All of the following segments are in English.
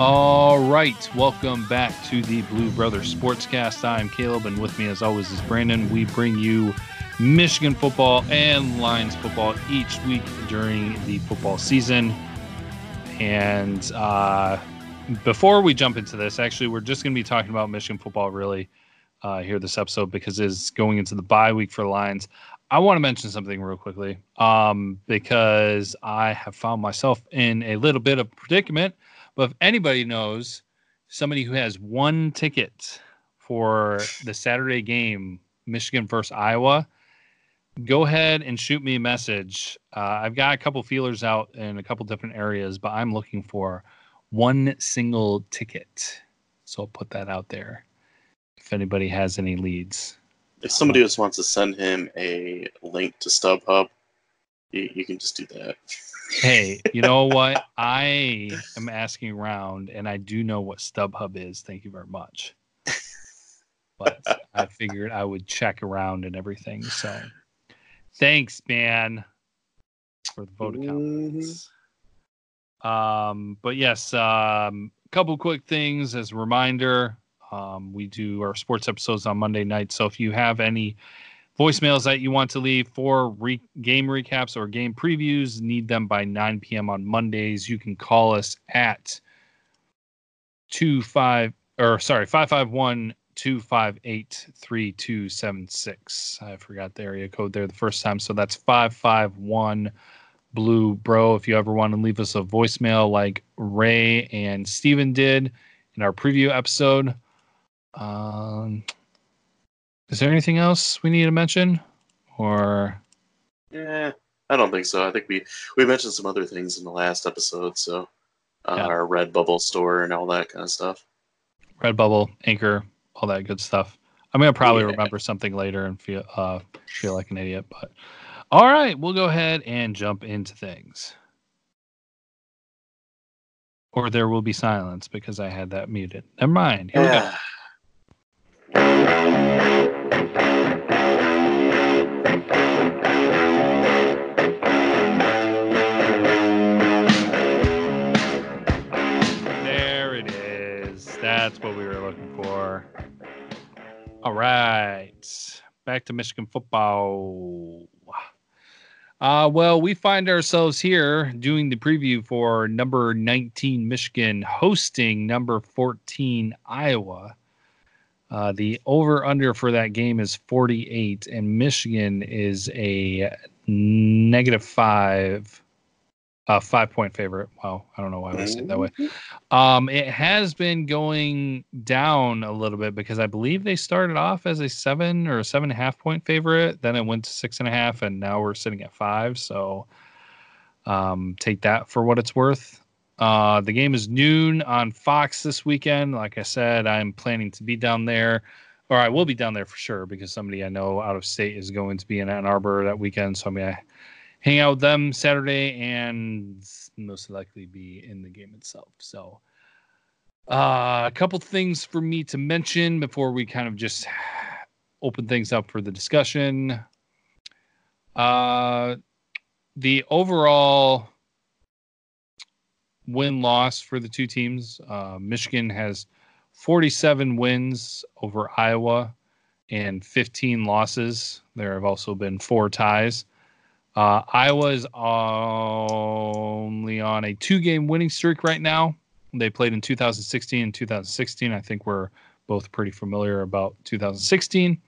All right, welcome back to the Blue Brothers Sportscast. I'm Caleb, and with me, as always, is Brandon. We bring you Michigan football and Lions football each week during the football season. And uh, before we jump into this, actually, we're just going to be talking about Michigan football really uh, here this episode because it's going into the bye week for Lions. I want to mention something real quickly um, because I have found myself in a little bit of predicament. But if anybody knows somebody who has one ticket for the Saturday game, Michigan versus Iowa, go ahead and shoot me a message. Uh, I've got a couple feelers out in a couple different areas, but I'm looking for one single ticket. So I'll put that out there if anybody has any leads. If somebody just wants to send him a link to StubHub, you, you can just do that. Hey, you know what? I am asking around and I do know what StubHub is. Thank you very much. But I figured I would check around and everything. So thanks, man, for the vote comments. Um, but yes, um, a couple quick things as a reminder. Um, we do our sports episodes on Monday night. So if you have any voicemails that you want to leave for re- game recaps or game previews, need them by 9 p.m. on Mondays, you can call us at 25 or sorry, 551 258 3276. I forgot the area code there the first time. So that's 551 Blue Bro. If you ever want to leave us a voicemail like Ray and Steven did in our preview episode. Um, is there anything else we need to mention? Or Yeah, I don't think so. I think we we mentioned some other things in the last episode, so uh, Yeah. our Redbubble store and all that kind of stuff. Redbubble, Anchor, all that good stuff. I'm gonna probably Yeah. remember something later and feel uh, feel like an idiot, but all right, we'll go ahead and jump into things. Or there will be silence because I had that muted. Never mind. Here we go. All right. Back to Michigan football. Uh, well, we find ourselves here doing the preview for number 19 Michigan hosting number 14 Iowa. Uh, the over under for that game is 48, and Michigan is a negative five, uh, five point favorite. Wow, I don't know why I say it that way. Um, it has been going down a little bit because I believe they started off as a seven or a seven and a half point favorite. Then it went to six and a half, and now we're sitting at five. So um, take that for what it's worth. Uh, the game is noon on Fox this weekend. Like I said, I'm planning to be down there, or I will be down there for sure because somebody I know out of state is going to be in Ann Arbor that weekend. So I'm gonna hang out with them Saturday and most likely be in the game itself. So, uh, a couple things for me to mention before we kind of just open things up for the discussion. Uh, the overall win loss for the two teams uh, Michigan has 47 wins over Iowa and 15 losses. There have also been four ties. Uh, Iowa is only on a two game winning streak right now. They played in 2016 and 2016. I think we're both pretty familiar about 2016.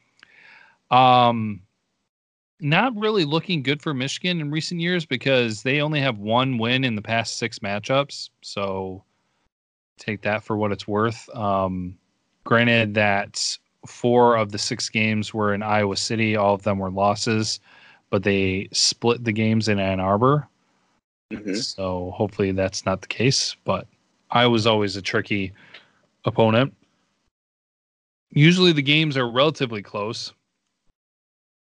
Um, not really looking good for Michigan in recent years because they only have one win in the past six matchups. So take that for what it's worth. Um, granted that four of the six games were in Iowa City, all of them were losses, but they split the games in Ann Arbor. Mhm. So hopefully that's not the case. But Iowa's always a tricky opponent. Usually the games are relatively close,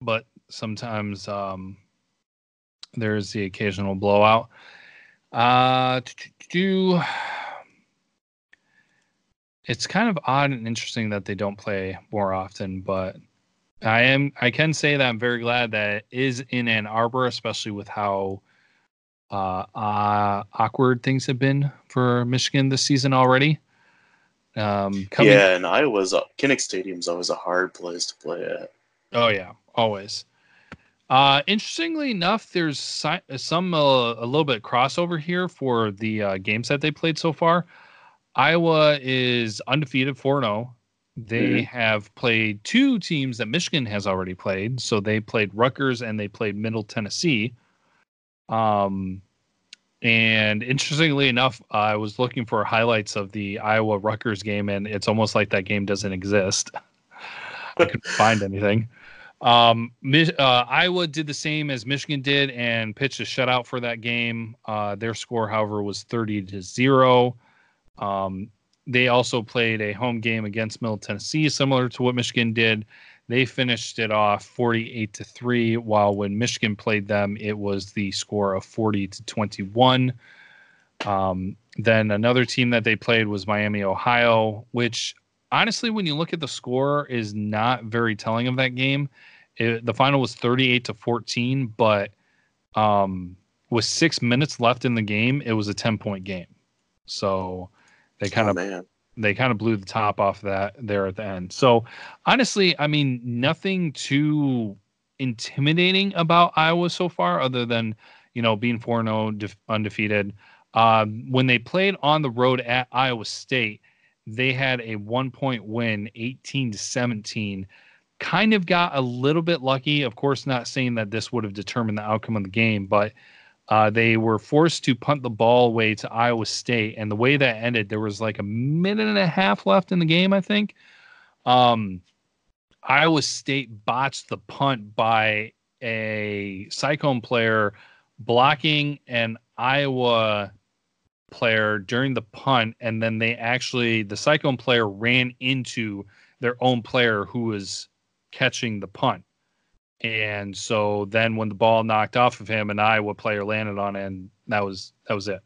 but sometimes um, there's the occasional blowout. Uh, do it's kind of odd and interesting that they don't play more often, but I am I can say that I'm very glad that it is in Ann Arbor, especially with how uh, uh, awkward things have been for Michigan this season already. Um, coming, yeah, and Iowa's uh, Kinnick Stadium's always a hard place to play at. Oh yeah, always. Uh, interestingly enough, there's si- some uh, a little bit crossover here for the uh, games that they played so far. Iowa is undefeated 4 0. They mm-hmm. have played two teams that Michigan has already played. So they played Rutgers and they played Middle Tennessee. Um, and interestingly enough, I was looking for highlights of the Iowa Rutgers game, and it's almost like that game doesn't exist. I couldn't find anything. Um, uh, Iowa did the same as Michigan did and pitched a shutout for that game. Uh, their score, however, was 30 to 0. Um, they also played a home game against Middle Tennessee, similar to what Michigan did. They finished it off 48 to 3, while when Michigan played them, it was the score of 40 to 21. Um, then another team that they played was Miami, Ohio, which honestly, when you look at the score, is not very telling of that game. It, the final was 38 to 14, but um, with six minutes left in the game, it was a 10 point game. So they kind oh, of they kind of blew the top off that there at the end. So honestly, I mean, nothing too intimidating about Iowa so far, other than you know being 4 0 undefeated. Um, when they played on the road at Iowa State, they had a one point win, 18 to 17. Kind of got a little bit lucky. Of course, not saying that this would have determined the outcome of the game, but uh, they were forced to punt the ball away to Iowa State, and the way that ended, there was like a minute and a half left in the game, I think. Um, Iowa State botched the punt by a Cyclone player blocking an Iowa player during the punt, and then they actually the Cyclone player ran into their own player who was catching the punt. And so then when the ball knocked off of him, an Iowa player landed on it, and that was that was it.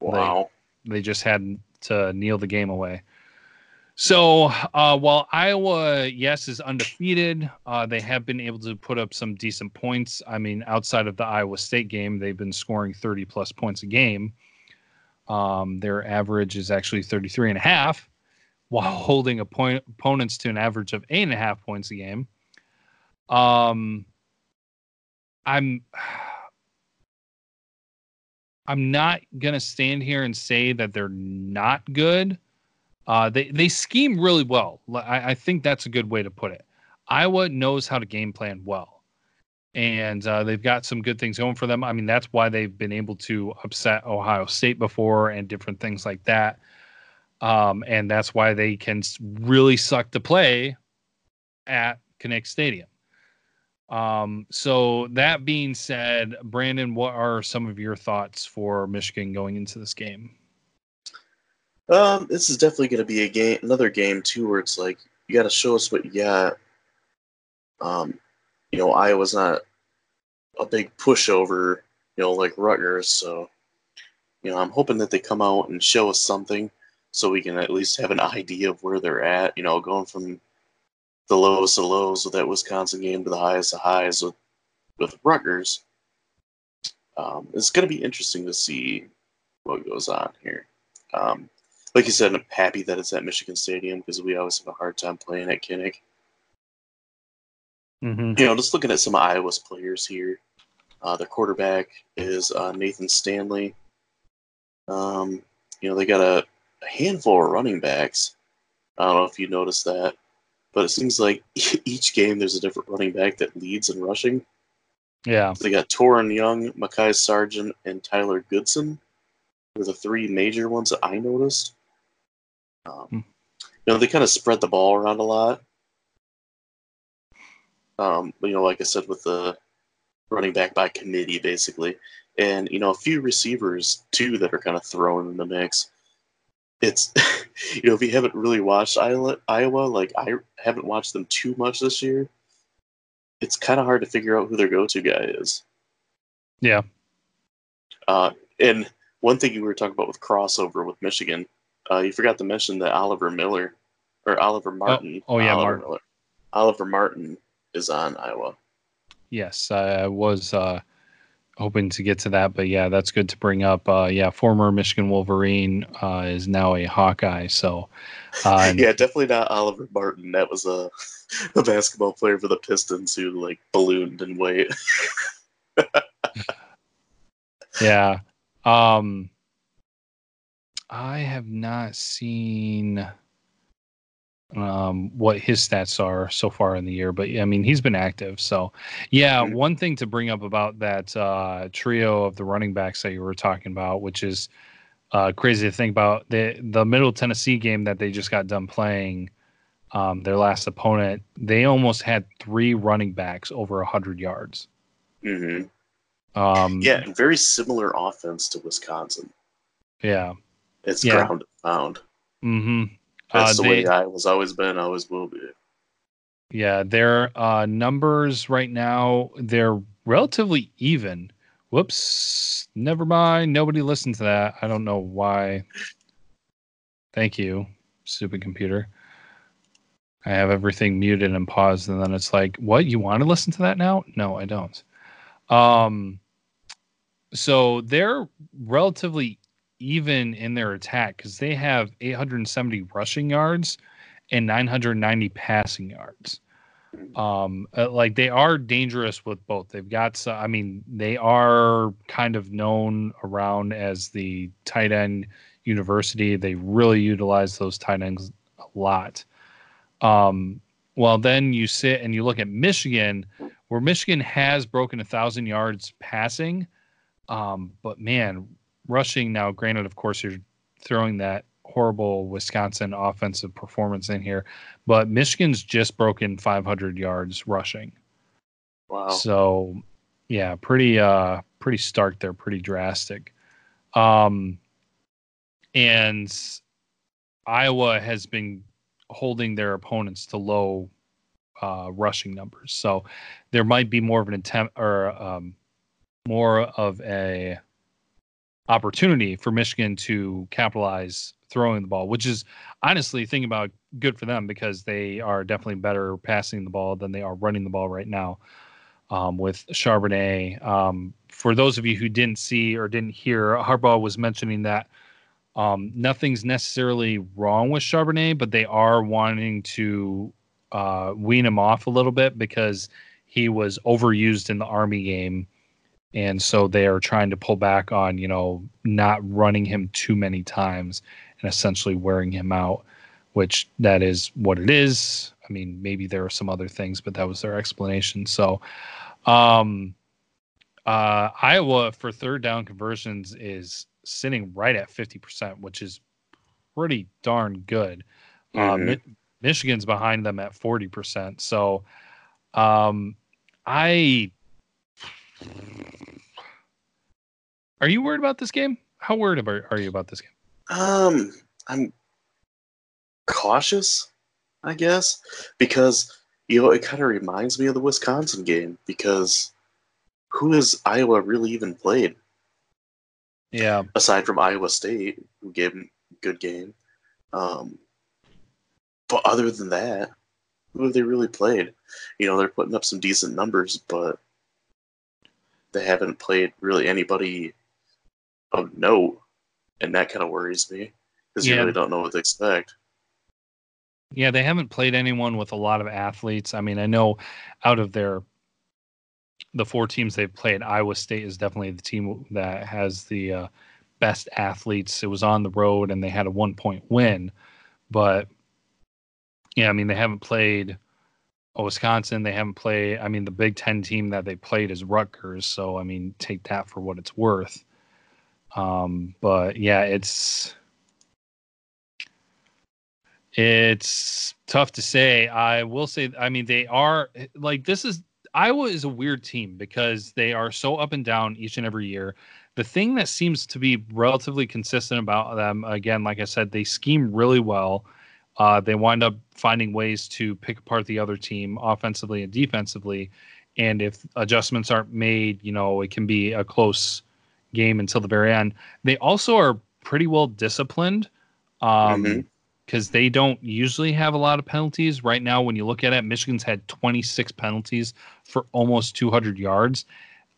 Wow. They, they just had to kneel the game away. So uh, while Iowa, yes, is undefeated, uh, they have been able to put up some decent points. I mean, outside of the Iowa State game, they've been scoring 30 plus points a game. Um, their average is actually 33 and a half, while holding point, opponents to an average of eight and a half points a game. Um, I'm I'm not gonna stand here and say that they're not good. Uh, they they scheme really well. I, I think that's a good way to put it. Iowa knows how to game plan well, and uh, they've got some good things going for them. I mean, that's why they've been able to upset Ohio State before and different things like that. Um, and that's why they can really suck to play at Kinnick Stadium. Um, so that being said, Brandon, what are some of your thoughts for Michigan going into this game? Um, this is definitely going to be a game, another game too, where it's like you got to show us what you got. Um, you know, Iowa's not a big pushover, you know, like Rutgers. So, you know, I'm hoping that they come out and show us something, so we can at least have an idea of where they're at. You know, going from the lowest of lows with that Wisconsin game to the highest of highs with with Rutgers. Um, it's going to be interesting to see what goes on here. Um, like you said, I'm happy that it's at Michigan Stadium because we always have a hard time playing at Kinnick. Mm-hmm. You know, just looking at some Iowa's players here, uh, their quarterback is uh, Nathan Stanley. Um, you know, they got a, a handful of running backs. I don't know if you noticed that but it seems like each game there's a different running back that leads in rushing. Yeah. So they got Toren Young, Mekhi Sargent, and Tyler Goodson were the three major ones that I noticed. Um, hmm. You know, they kind of spread the ball around a lot. Um, you know, like I said, with the running back by committee, basically. And, you know, a few receivers, too, that are kind of thrown in the mix it's you know if you haven't really watched Iowa, like I haven't watched them too much this year, it's kind of hard to figure out who their go-to guy is. Yeah. Uh, and one thing you were talking about with crossover with Michigan, uh, you forgot to mention that Oliver Miller or Oliver oh, Martin. Oh, oh yeah, Oliver Martin. Miller, Oliver Martin is on Iowa. Yes, I was uh, hoping to get to that, but yeah, that's good to bring up. Uh, yeah, former Michigan Wolverine uh, is now a Hawkeye. So, uh, yeah, definitely not Oliver Martin. That was a, a basketball player for the Pistons who like ballooned in weight. yeah. Um, I have not seen um, what his stats are so far in the year, but I mean he's been active. So yeah, mm-hmm. one thing to bring up about that uh, trio of the running backs that you were talking about, which is uh, crazy to think about the the Middle Tennessee game that they just got done playing. Um, their last opponent, they almost had three running backs over a hundred yards. Mm-hmm. Um, yeah, very similar offense to Wisconsin. Yeah, it's yeah. ground pound. Mm-hmm. That's uh, the they, way Iowa's always been, always will be. Yeah, their uh, numbers right now they're relatively even. Whoops, never mind. Nobody listened to that. I don't know why. Thank you, stupid computer. I have everything muted and paused, and then it's like, "What? You want to listen to that now?" No, I don't. Um, so they're relatively even in their attack because they have 870 rushing yards and 990 passing yards. Um, uh, like they are dangerous with both. They've got, I mean, they are kind of known around as the tight end university. They really utilize those tight ends a lot. Um, well, then you sit and you look at Michigan, where Michigan has broken a thousand yards passing. Um, but man, rushing now, granted, of course, you're throwing that horrible Wisconsin offensive performance in here, but Michigan's just broken 500 yards rushing. Wow. So, yeah, pretty uh pretty stark there, pretty drastic. Um and Iowa has been holding their opponents to low uh, rushing numbers. So there might be more of an attempt or um, more of a opportunity for Michigan to capitalize throwing the ball, which is honestly thinking about good for them because they are definitely better passing the ball than they are running the ball right now um, with Charbonnet. Um, for those of you who didn't see or didn't hear, Harbaugh was mentioning that um, nothing's necessarily wrong with Charbonnet, but they are wanting to uh, wean him off a little bit because he was overused in the Army game and so they are trying to pull back on you know not running him too many times and essentially wearing him out which that is what it is. I mean maybe there are some other things but that was their explanation. So um uh iowa for third down conversions is sitting right at 50% which is pretty darn good. Uh, mm-hmm. uh, Mi- michigan's behind them at 40% so um i are you worried about this game? How worried about, are you about this game? Um, I'm cautious, I guess, because you know it kind of reminds me of the Wisconsin game because who has Iowa really even played? Yeah. Aside from Iowa State, who gave them a good game. Um, but other than that, who have they really played? You know, they're putting up some decent numbers, but they haven't played really anybody of note, and that kind of worries me because yeah. you really don't know what to expect. Yeah, they haven't played anyone with a lot of athletes. I mean, I know out of their the four teams they've played, Iowa State is definitely the team that has the uh, best athletes. It was on the road and they had a one point win, but yeah, I mean they haven't played Wisconsin. They haven't played. I mean, the Big Ten team that they played is Rutgers. So I mean, take that for what it's worth. Um, but yeah, it's it's tough to say. I will say, I mean, they are like this is Iowa is a weird team because they are so up and down each and every year. The thing that seems to be relatively consistent about them, again, like I said, they scheme really well. Uh, they wind up finding ways to pick apart the other team offensively and defensively. And if adjustments aren't made, you know, it can be a close game until the very end. They also are pretty well disciplined because um, mm-hmm. they don't usually have a lot of penalties. Right now, when you look at it, Michigan's had 26 penalties for almost 200 yards.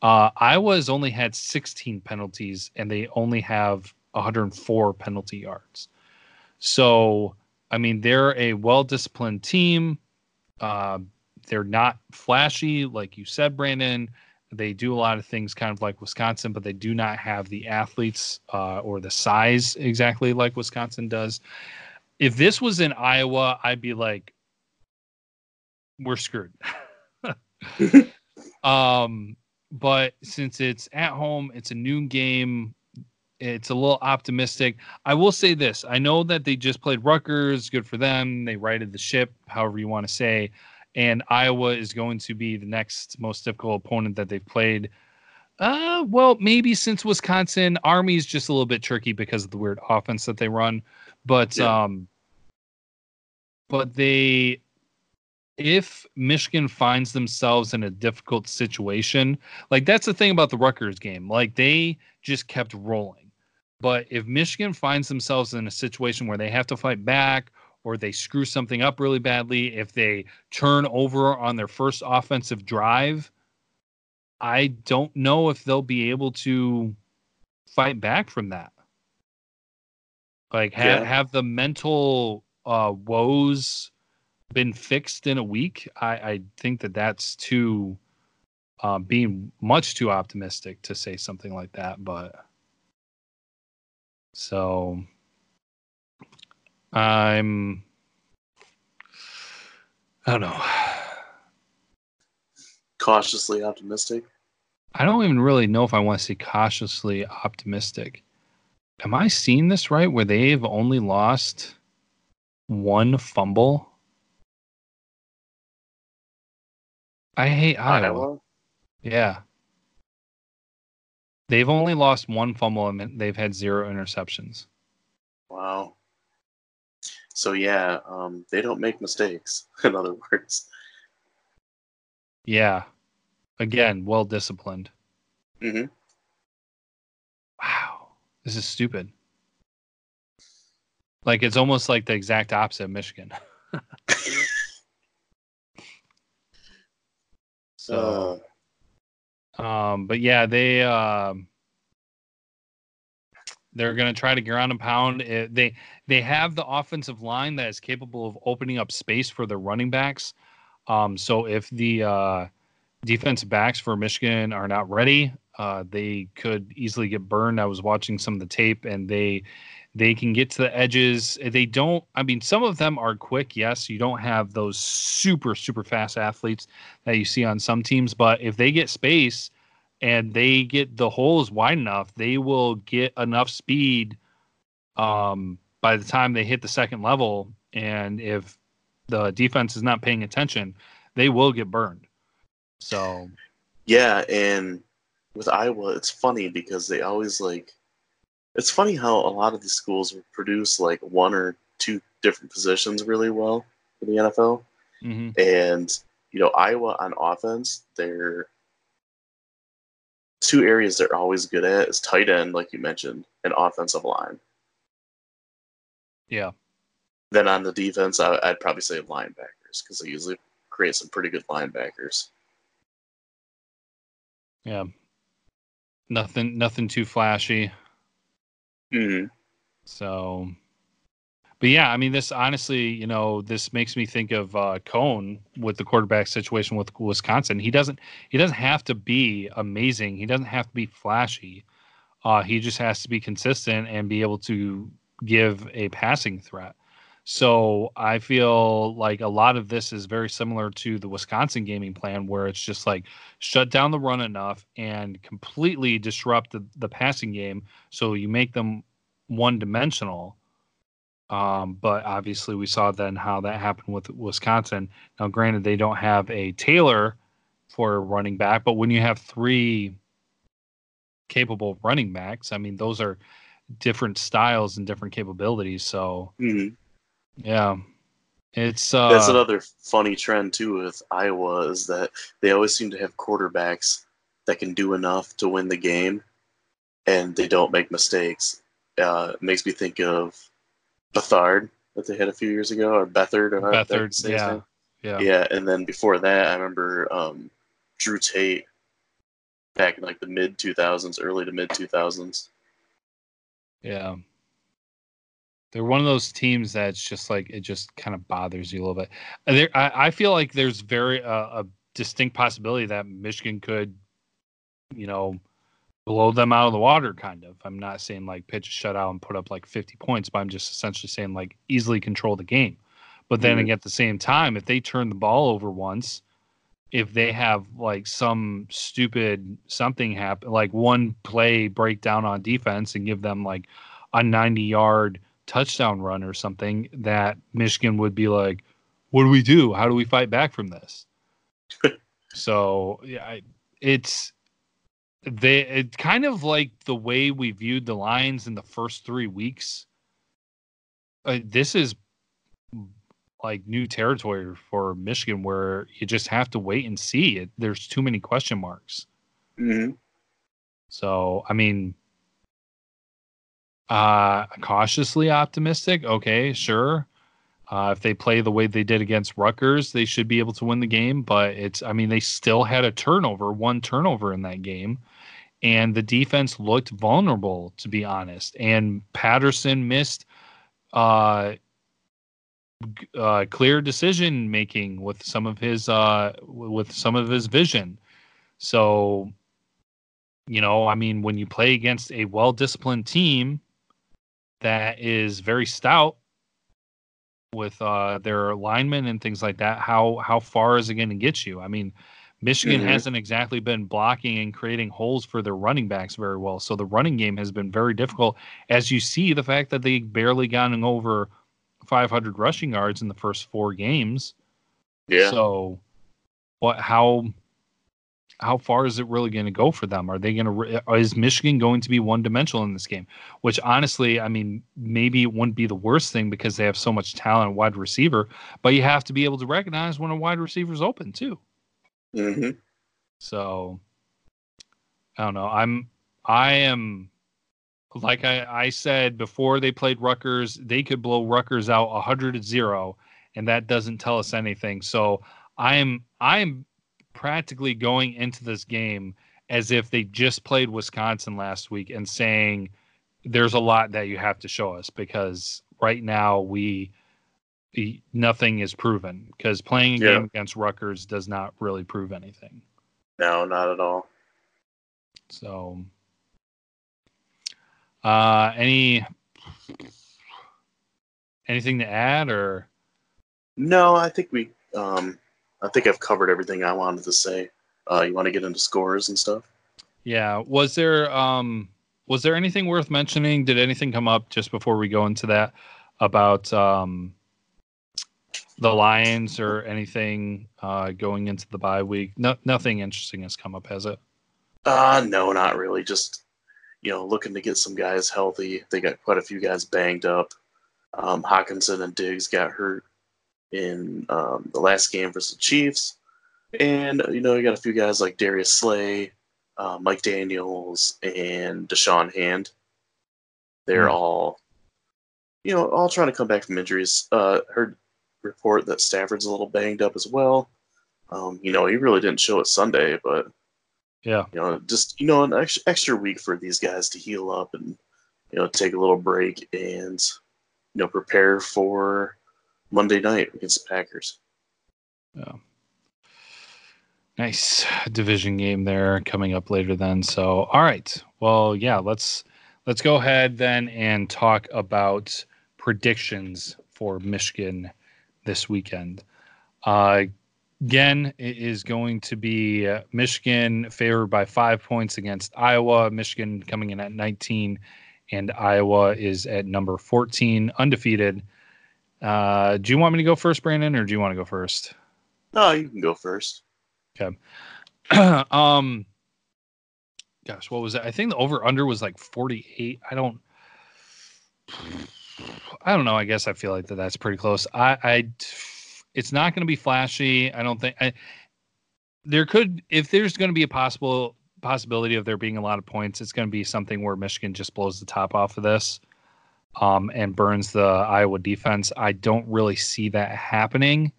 Uh, Iowa's only had 16 penalties, and they only have 104 penalty yards. So, I mean, they're a well disciplined team. Uh, they're not flashy, like you said, Brandon. They do a lot of things kind of like Wisconsin, but they do not have the athletes uh, or the size exactly like Wisconsin does. If this was in Iowa, I'd be like, we're screwed. um, but since it's at home, it's a noon game. It's a little optimistic. I will say this: I know that they just played Rutgers. Good for them. They righted the ship, however you want to say. And Iowa is going to be the next most difficult opponent that they've played. Uh, well, maybe since Wisconsin, Army is just a little bit tricky because of the weird offense that they run. But yeah. um, but they if Michigan finds themselves in a difficult situation, like that's the thing about the Rutgers game. Like they just kept rolling. But if Michigan finds themselves in a situation where they have to fight back or they screw something up really badly, if they turn over on their first offensive drive, I don't know if they'll be able to fight back from that. Like ha- yeah. have the mental uh, woes been fixed in a week, I, I think that that's too uh, being much too optimistic to say something like that. But so I'm I don't know. Cautiously optimistic. I don't even really know if I want to say cautiously optimistic. Am I seeing this right? Where they've only lost one fumble I hate Iowa. Iowa. Yeah. They've only lost one fumble and they've had zero interceptions. Wow. So yeah, um, they don't make mistakes. In other words. Yeah. Again, well disciplined. Mm-hmm. Wow, this is stupid. Like it's almost like the exact opposite of Michigan. So, uh, um, but yeah, they um, they're going to try to ground and pound. It, they they have the offensive line that is capable of opening up space for their running backs. Um, so if the uh, defensive backs for Michigan are not ready, uh, they could easily get burned. I was watching some of the tape, and they they can get to the edges. They don't, I mean, some of them are quick. Yes, you don't have those super, super fast athletes that you see on some teams, but if they get space and they get the holes wide enough, they will get enough speed um, by the time they hit the second level. And if the defense is not paying attention, they will get burned. So, yeah. And with Iowa, it's funny because they always like, it's funny how a lot of these schools will produce like one or two different positions really well for the NFL. Mm-hmm. And, you know, Iowa on offense, they're two areas they're always good at is tight end, like you mentioned, and offensive line. Yeah. Then on the defense, I, would probably say linebackers because they usually create some pretty good linebackers. Yeah. Nothing, nothing too flashy. Mm-hmm. So, but yeah, I mean, this honestly, you know, this makes me think of uh, Coan with the quarterback situation with Wisconsin. He doesn't, he doesn't have to be amazing. He doesn't have to be flashy. Uh, he just has to be consistent and be able to give a passing threat. So I feel like a lot of this is very similar to the Wisconsin gaming plan, where it's just like shut down the run enough and completely disrupt the, the passing game. So you make them one dimensional. Um, but obviously, we saw then how that happened with Wisconsin. Now, granted, they don't have a Taylor for running back, but when you have three capable running backs, I mean, those are different styles and different capabilities. So, mm-hmm. Yeah. It's uh That's another funny trend too with Iowa is that they always seem to have quarterbacks that can do enough to win the game and they don't make mistakes. Uh it makes me think of Beathard that they had a few years ago or Beathard or Beathard, yeah. Yeah. Yeah, and then before that I remember um Drew Tate back in like the mid 2000s, early to mid 2000s. Yeah. They're one of those teams that's just like it just kind of bothers you a little bit. There, I, I feel like there's very uh, a distinct possibility that Michigan could, you know, blow them out of the water. Kind of. I'm not saying like pitch a shutout and put up like 50 points, but I'm just essentially saying like easily control the game. But then mm-hmm. at the same time, if they turn the ball over once, if they have like some stupid something happen, like one play breakdown on defense and give them like a 90 yard touchdown run or something, that Michigan would be like, what do we do? How do we fight back from this? so yeah, it's they it kind of like the way we viewed the Lions in the first three weeks. Uh, this is like new territory for Michigan where you just have to wait and see. It, there's too many question marks. Mm-hmm. So, I mean, uh, cautiously optimistic. Okay, sure. Uh, if they play the way they did against Rutgers, they should be able to win the game. But it's, I mean, they still had a turnover, one turnover in that game. And the defense looked vulnerable, to be honest. And Patterson missed uh, uh, clear decision making with some of his uh, with some of his vision. So, you know, I mean, when you play against a well disciplined team that is very stout with uh, their linemen and things like that, how how far is it going to get you? I mean, Michigan mm-hmm. hasn't exactly been blocking and creating holes for their running backs very well. So the running game has been very difficult. As you see, the fact that they barely gotten over 500 rushing yards in the first four games. Yeah. So, what? How? How far is it really going to go for them? Are they going to? Is Michigan going to be one dimensional in this game? Which honestly, I mean, maybe it wouldn't be the worst thing because they have so much talent wide receiver. But you have to be able to recognize when a wide receiver is open too. Mm-hmm. So, I don't know. I'm. I am like I, I said before they played Rutgers, they could blow Rutgers out 100 to 0 and that doesn't tell us anything. So I'm I'm practically going into this game as if they just played Wisconsin last week and saying there's a lot that you have to show us because right now we nothing is proven because playing a yeah. game against Rutgers does not really prove anything. No, not at all. So uh, any anything to add or? No, I think we. Um, I think I've covered everything I wanted to say. Uh, you want to get into scores and stuff? Yeah. Was there um was there anything worth mentioning? Did anything come up just before we go into that about um the Lions or anything uh, going into the bye week? No, nothing interesting has come up, has it? Uh no, not really. Just you know, looking to get some guys healthy. They got quite a few guys banged up. Um, Hockenson and Diggs got hurt in um, the last game versus the Chiefs. And, you know, you got a few guys like Darius Slay, uh, Mike Daniels, and Da'Shawn Hand. They're mm-hmm. all, you know, all trying to come back from injuries. Uh, heard report that Stafford's a little banged up as well. Um, you know, he really didn't show it Sunday, but yeah. You know, just you know, an extra, extra week for these guys to heal up and you know take a little break and you know prepare for Monday night against the Packers. Yeah. Nice division game there coming up later then. So, all right. Well, yeah, let's let's go ahead then and talk about predictions for Michigan this weekend. Uh, Again, it is going to be Michigan favored by five points against Iowa. Michigan coming in at 19, and Iowa is at number 14, undefeated. Uh, do you want me to go first, Brandon, or do you want to go first? No, you can go first. Okay. um, gosh, what was it? I think the over under was like 48. I don't. I don't know. I guess I feel like that that's pretty close. I, I it's not going to be flashy. I don't think I, there could if there's going to be a possible possibility of there being a lot of points. It's going to be something where Michigan just blows the top off of this um, and burns the Iowa defense. I don't really see that happening.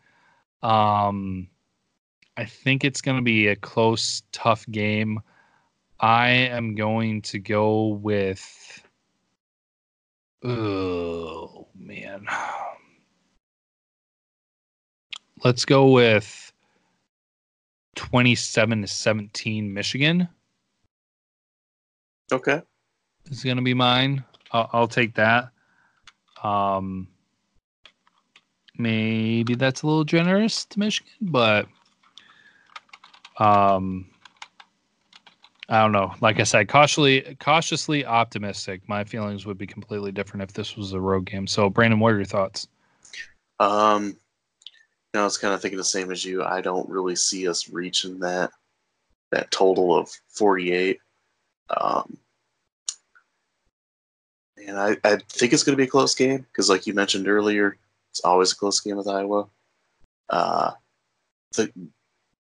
Um, I think it's going to be a close, tough game. I am going to go with. Oh man. Let's go with 27 to 17 Michigan. Okay. This is going to be mine. I'll, I'll take that. Um, maybe that's a little generous to Michigan, but um, I don't know. Like I said, cautiously cautiously optimistic. My feelings would be completely different if this was a road game. So, Brandon, what are your thoughts? Um, I was kind of thinking the same as you. I don't really see us reaching that that total of 48. Um, and I, I think it's going to be a close game because, like you mentioned earlier, it's always a close game with Iowa. Uh, the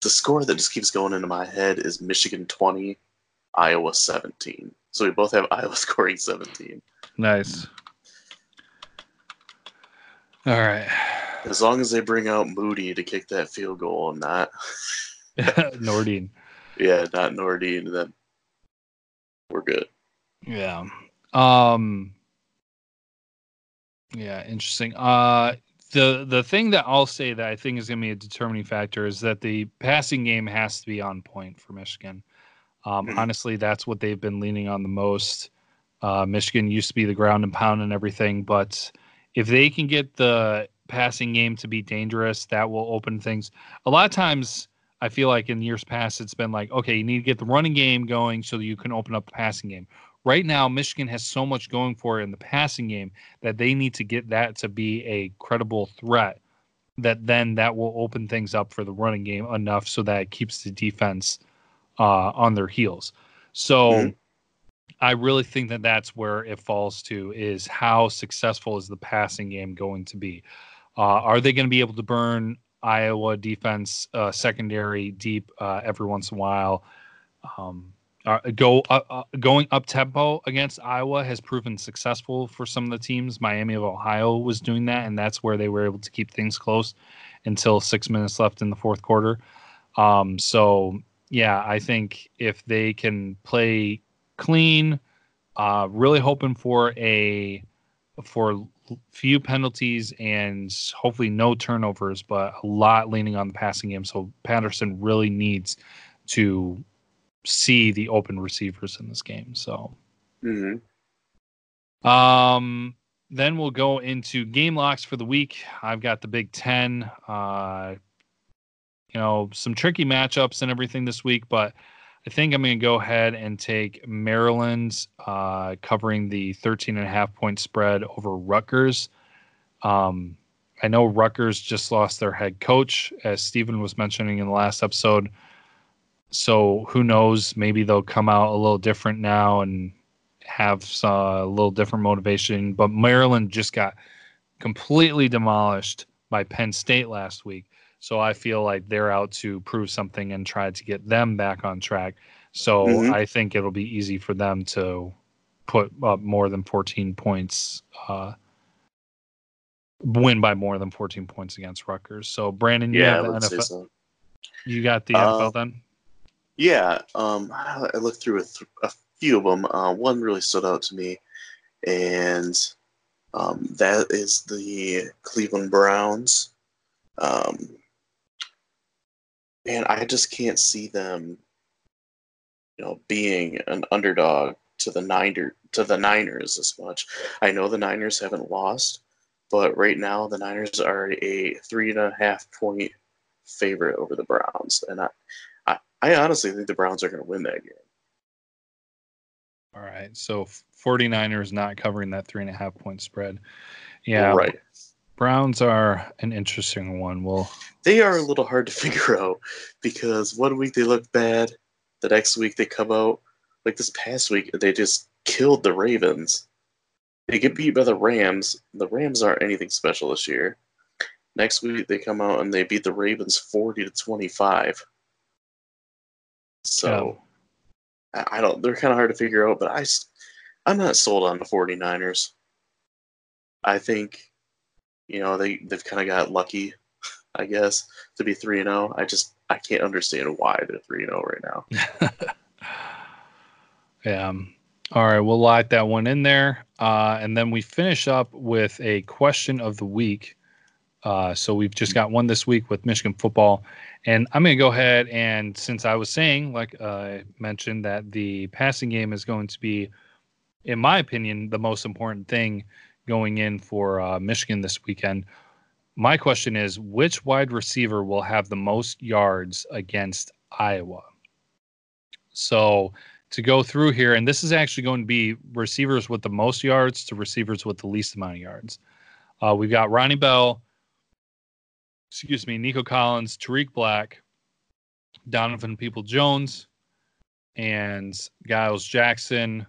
the score that just keeps going into my head is Michigan 20, Iowa 17. So we both have Iowa scoring 17. Nice. All right. As long as they bring out Moody to kick that field goal and not Nordin. Yeah, not Nordin, then we're good. Yeah. Um Yeah, interesting. Uh the the thing that I'll say that I think is going to be a determining factor is that the passing game has to be on point for Michigan. Um, Mhm. Honestly, that's what they've been leaning on the most. Uh, Michigan used to be the ground and pound and everything, but if they can get the passing game to be dangerous, that will open things. A lot of times, I feel like in years past, it's been like, okay, you need to get the running game going so that you can open up the passing game. Right now, Michigan has so much going for it in the passing game that they need to get that to be a credible threat. That then that will open things up for the running game enough so that it keeps the defense uh, on their heels. So Mhm. I really think that that's where it falls to is how successful is the passing game going to be? Uh, are they going to be able to burn Iowa defense uh, secondary deep uh, every once in a while? Um, uh, go uh, uh, going up tempo against Iowa has proven successful for some of the teams. Miami of Ohio was doing that, and that's where they were able to keep things close until six minutes left in the fourth quarter. Um, so yeah, I think if they can play clean, uh, really hoping for a for few penalties and hopefully no turnovers, but a lot leaning on the passing game. So Patterson really needs to see the open receivers in this game. So hmm um then we'll go into game locks for the week. I've got the Big Ten. Uh you know, some tricky matchups and everything this week, but I think I'm going to go ahead and take Maryland uh, covering the 13 and a half point spread over Rutgers. Um, I know Rutgers just lost their head coach, as Stephen was mentioning in the last episode. So who knows? Maybe they'll come out a little different now and have uh, a little different motivation. But Maryland just got completely demolished by Penn State last week. So I feel like they're out to prove something and try to get them back on track. So Mhm. I think it'll be easy for them to put up more than 14 points, uh, win by more than 14 points against Rutgers. So Brandon, you Yeah, have the NFL. so. You got the Uh, NFL then? Yeah, um, I looked through a, th- a few of them. Uh, one really stood out to me, and um, that is the Cleveland Browns. Um, and I just can't see them, you know, being an underdog to the Niner to the Niners as much. I know the Niners haven't lost, but right now the Niners are a three and a half point favorite over the Browns, and I, I honestly think the Browns are going to win that game. All right. So 49ers not covering that three and a half point spread. Yeah. Right. Browns are an interesting one. Well, they are a little hard to figure out because one week they look bad, the next week they come out. Like this past week, they just killed the Ravens. They get beat by the Rams. The Rams aren't anything special this year. Next week they come out and they beat the Ravens 40 to 25. So yeah. I, I don't. They're kind of hard to figure out, but I I'm not sold on the 49ers. I think you know they they've kind of got lucky, I guess, to be three and zero. I just I can't understand why they're three and zero right now. yeah. Um, all right, we'll lock that one in there, uh, and then we finish up with a question of the week. Uh, so we've just got one this week with Michigan football. And I'm going to go ahead and since I was saying, like uh, I mentioned, that the passing game is going to be, in my opinion, the most important thing going in for uh, Michigan this weekend. My question is which wide receiver will have the most yards against Iowa? So to go through here, and this is actually going to be receivers with the most yards to receivers with the least amount of yards. Uh, we've got Ronnie Bell, excuse me, Nico Collins, Tarik Black, Donovan People Jones, and Giles Jackson.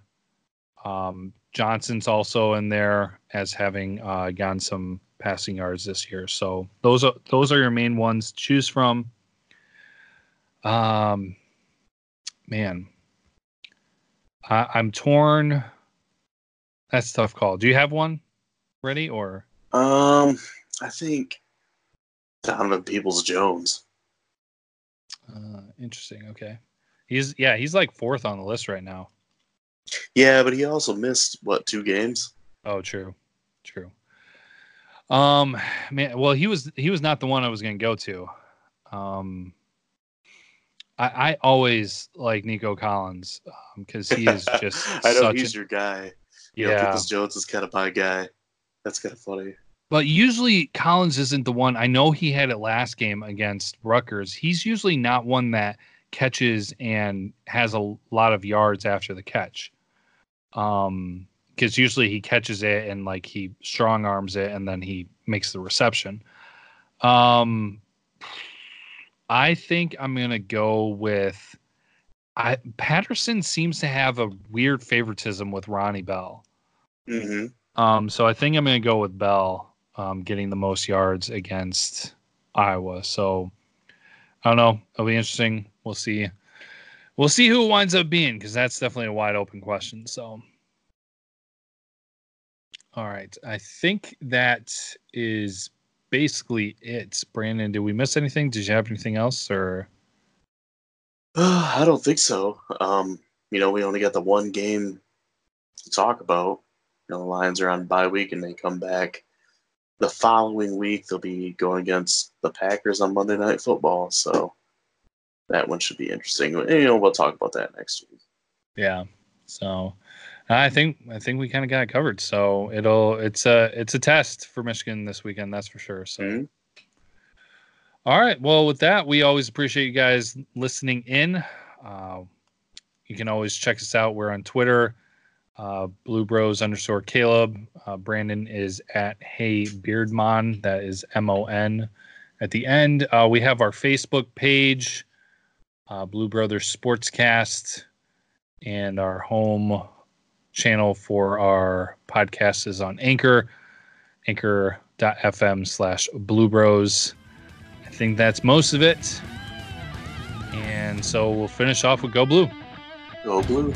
Um, Johnson's also in there as having uh, gotten some passing yards this year. So those are those are your main ones to choose from. Um, man, I, I'm torn. That's tough call. Do you have one ready or? Um, I think Donovan Peoples Jones. Uh, interesting. Okay, he's yeah, he's like fourth on the list right now. Yeah, but he also missed what two games? Oh, true, true. Um, man, well, he was he was not the one I was going to go to. Um, I, I always like Nico Collins because um, he is just. I know he's a, your guy. You yeah, know, Peoples Jones is kind of my guy. That's kind of funny. But usually Collins isn't the one. I know he had it last game against Rutgers. He's usually not one that catches and has a lot of yards after the catch. Um, because usually he catches it and like he strong arms it and then he makes the reception. Um, I think I'm gonna go with. I Patterson seems to have a weird favoritism with Ronnie Bell. Mm-hmm. Um, so I think I'm gonna go with Bell, um, getting the most yards against Iowa. So I don't know. It'll be interesting. We'll see. We'll see who winds up being because that's definitely a wide open question. So. All right. I think that is basically it. Brandon, did we miss anything? Did you have anything else or uh, I don't think so. Um, you know, we only got the one game to talk about. You know, the Lions are on bye week and they come back the following week. They'll be going against the Packers on Monday Night Football. So that one should be interesting. You know, we'll talk about that next week. Yeah. So I think I think we kind of got it covered. So it'll it's a it's a test for Michigan this weekend, that's for sure. So. Mm-hmm. All right. Well, with that, we always appreciate you guys listening in. Uh, you can always check us out. We're on Twitter, uh, Blue Bros underscore Caleb. Uh, Brandon is at Hey Beardmon. That is M O N at the end. Uh, we have our Facebook page, uh, Blue Brothers Sportscast, and our home channel for our podcast is on Anchor, anchor.fm slash Blue Bros. I think that's most of it. And so we'll finish off with Go Blue. Go Blue.